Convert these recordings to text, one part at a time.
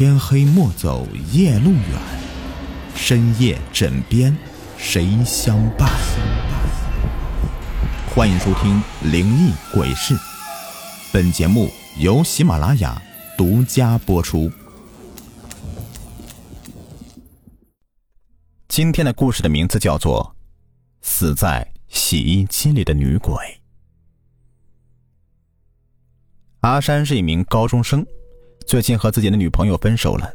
天黑莫走夜路远，深夜枕边谁相伴？欢迎收听《灵异鬼事》，本节目由喜马拉雅独家播出。今天的故事的名字叫做《死在洗衣机里的女鬼》。阿山是一名高中生。最近和自己的女朋友分手了。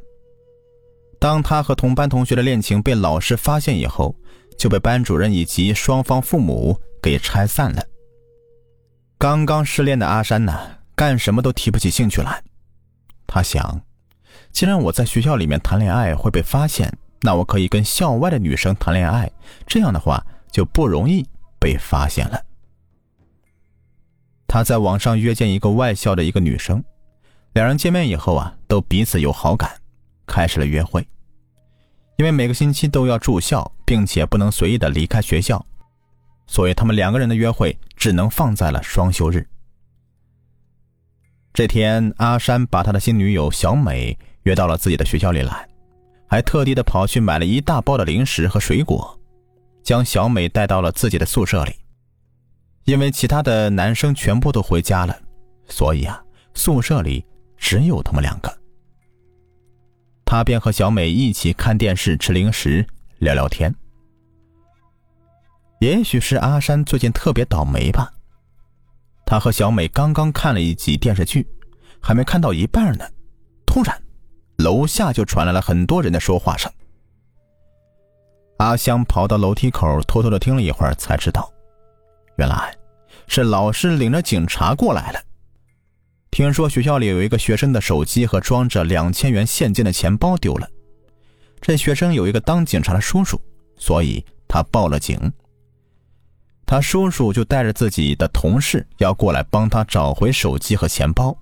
当他和同班同学的恋情被老师发现以后，就被班主任以及双方父母给拆散了。刚刚失恋的阿山呢，干什么都提不起兴趣来。他想，既然我在学校里面谈恋爱会被发现，那我可以跟校外的女生谈恋爱，这样的话就不容易被发现了。他在网上约见一个外校的一个女生。两人见面以后啊，都彼此有好感，开始了约会。因为每个星期都要住校，并且不能随意的离开学校，所以他们两个人的约会只能放在了双休日。这天，阿山把他的新女友小美约到了自己的学校里来，还特地的跑去买了一大包的零食和水果，将小美带到了自己的宿舍里。因为其他的男生全部都回家了，所以啊，宿舍里。只有他们两个，他便和小美一起看电视、吃零食、聊聊天。也许是阿山最近特别倒霉吧，他和小美刚刚看了一集电视剧，还没看到一半呢，突然，楼下就传来了很多人的说话声。阿香跑到楼梯口，偷偷的听了一会儿，才知道，原来是老师领着警察过来了。听说学校里有一个学生的手机和装着两千元现金的钱包丢了，这学生有一个当警察的叔叔，所以他报了警。他叔叔就带着自己的同事要过来帮他找回手机和钱包，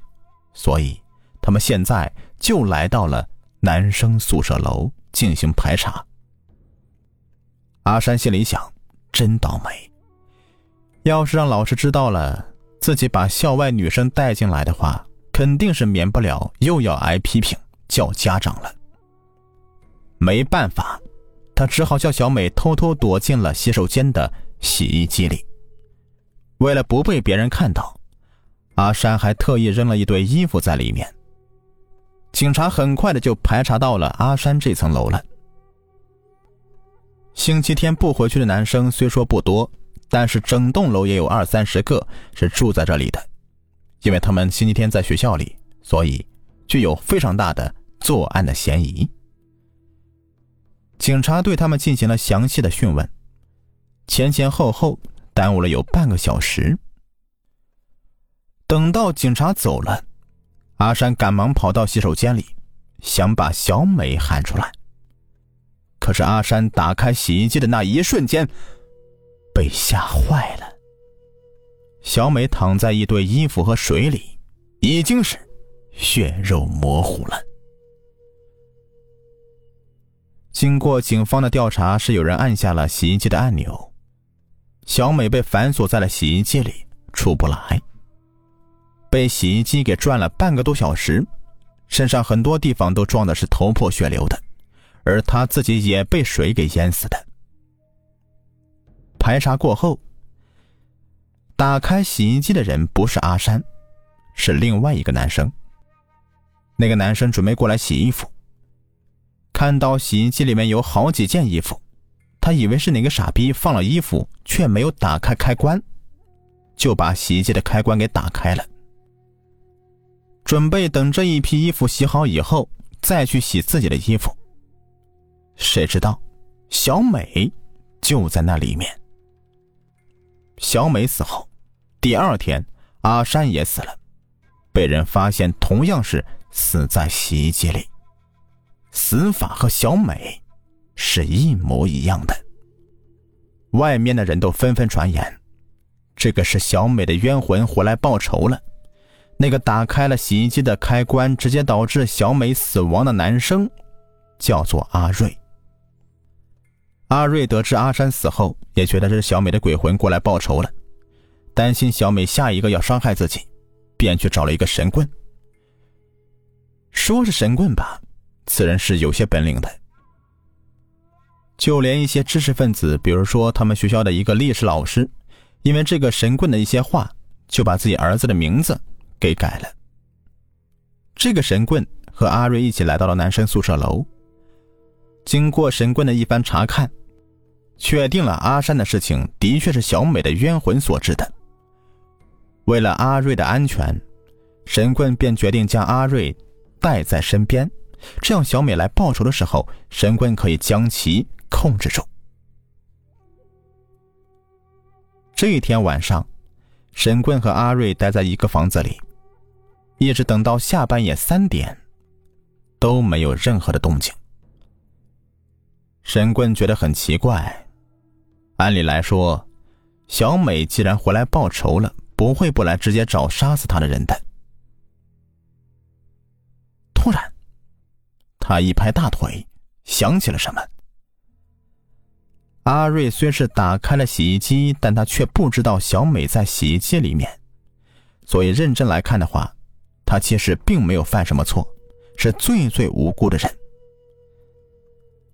所以他们现在就来到了男生宿舍楼进行排查。阿山心里想：真倒霉，要是让老师知道了。自己把校外女生带进来的话，肯定是免不了又要挨批评叫家长了。没办法，他只好叫小美偷偷躲进了洗手间的洗衣机里。为了不被别人看到，阿山还特意扔了一堆衣服在里面。警察很快的就排查到了阿山这层楼了。星期天不回去的男生虽说不多。但是整栋楼也有二三十个是住在这里的，因为他们星期天在学校里，所以具有非常大的作案的嫌疑。警察对他们进行了详细的讯问，前前后后耽误了有半个小时。等到警察走了，阿山赶忙跑到洗手间里，想把小美喊出来。可是阿山打开洗衣机的那一瞬间。被吓坏了。小美躺在一堆衣服和水里，已经是血肉模糊了。经过警方的调查，是有人按下了洗衣机的按钮，小美被反锁在了洗衣机里，出不来。被洗衣机给转了半个多小时，身上很多地方都撞的是头破血流的，而她自己也被水给淹死的。排查过后，打开洗衣机的人不是阿山，是另外一个男生。那个男生准备过来洗衣服，看到洗衣机里面有好几件衣服，他以为是哪个傻逼放了衣服，却没有打开开关，就把洗衣机的开关给打开了，准备等这一批衣服洗好以后再去洗自己的衣服。谁知道，小美就在那里面。小美死后，第二天，阿山也死了，被人发现同样是死在洗衣机里，死法和小美是一模一样的。外面的人都纷纷传言，这个是小美的冤魂回来报仇了。那个打开了洗衣机的开关，直接导致小美死亡的男生，叫做阿瑞。阿瑞得知阿山死后，也觉得是小美的鬼魂过来报仇了，担心小美下一个要伤害自己，便去找了一个神棍。说是神棍吧，此人是有些本领的。就连一些知识分子，比如说他们学校的一个历史老师，因为这个神棍的一些话，就把自己儿子的名字给改了。这个神棍和阿瑞一起来到了男生宿舍楼。经过神棍的一番查看，确定了阿山的事情的确是小美的冤魂所致的。为了阿瑞的安全，神棍便决定将阿瑞带在身边，这样小美来报仇的时候，神棍可以将其控制住。这一天晚上，神棍和阿瑞待在一个房子里，一直等到下半夜三点，都没有任何的动静。神棍觉得很奇怪，按理来说，小美既然回来报仇了。不会不来直接找杀死他的人的。突然，他一拍大腿，想起了什么。阿瑞虽是打开了洗衣机，但他却不知道小美在洗衣机里面，所以认真来看的话，他其实并没有犯什么错，是最最无辜的人。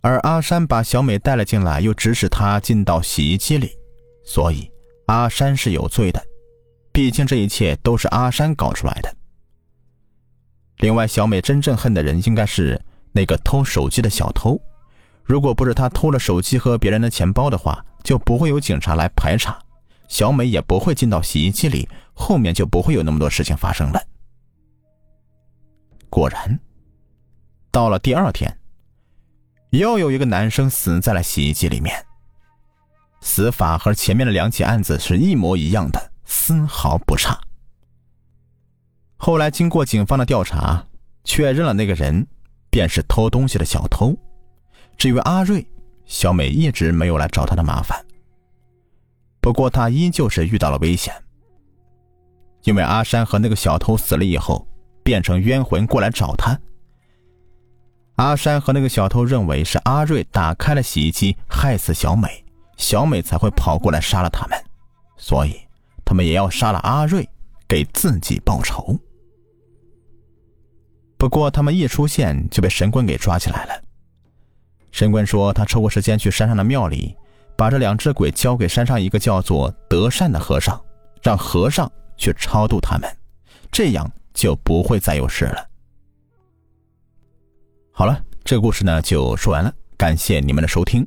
而阿山把小美带了进来，又指使她进到洗衣机里，所以阿山是有罪的。毕竟这一切都是阿山搞出来的。另外，小美真正恨的人应该是那个偷手机的小偷。如果不是他偷了手机和别人的钱包的话，就不会有警察来排查，小美也不会进到洗衣机里，后面就不会有那么多事情发生了。果然，到了第二天，又有一个男生死在了洗衣机里面，死法和前面的两起案子是一模一样的。丝毫不差。后来经过警方的调查，确认了那个人便是偷东西的小偷。至于阿瑞，小美一直没有来找他的麻烦。不过他依旧是遇到了危险，因为阿山和那个小偷死了以后，变成冤魂过来找他。阿山和那个小偷认为是阿瑞打开了洗衣机害死小美，小美才会跑过来杀了他们，所以。他们也要杀了阿瑞，给自己报仇。不过他们一出现就被神棍给抓起来了。神棍说他抽过时间去山上的庙里，把这两只鬼交给山上一个叫做德善的和尚，让和尚去超度他们，这样就不会再有事了。好了，这个故事呢就说完了，感谢你们的收听。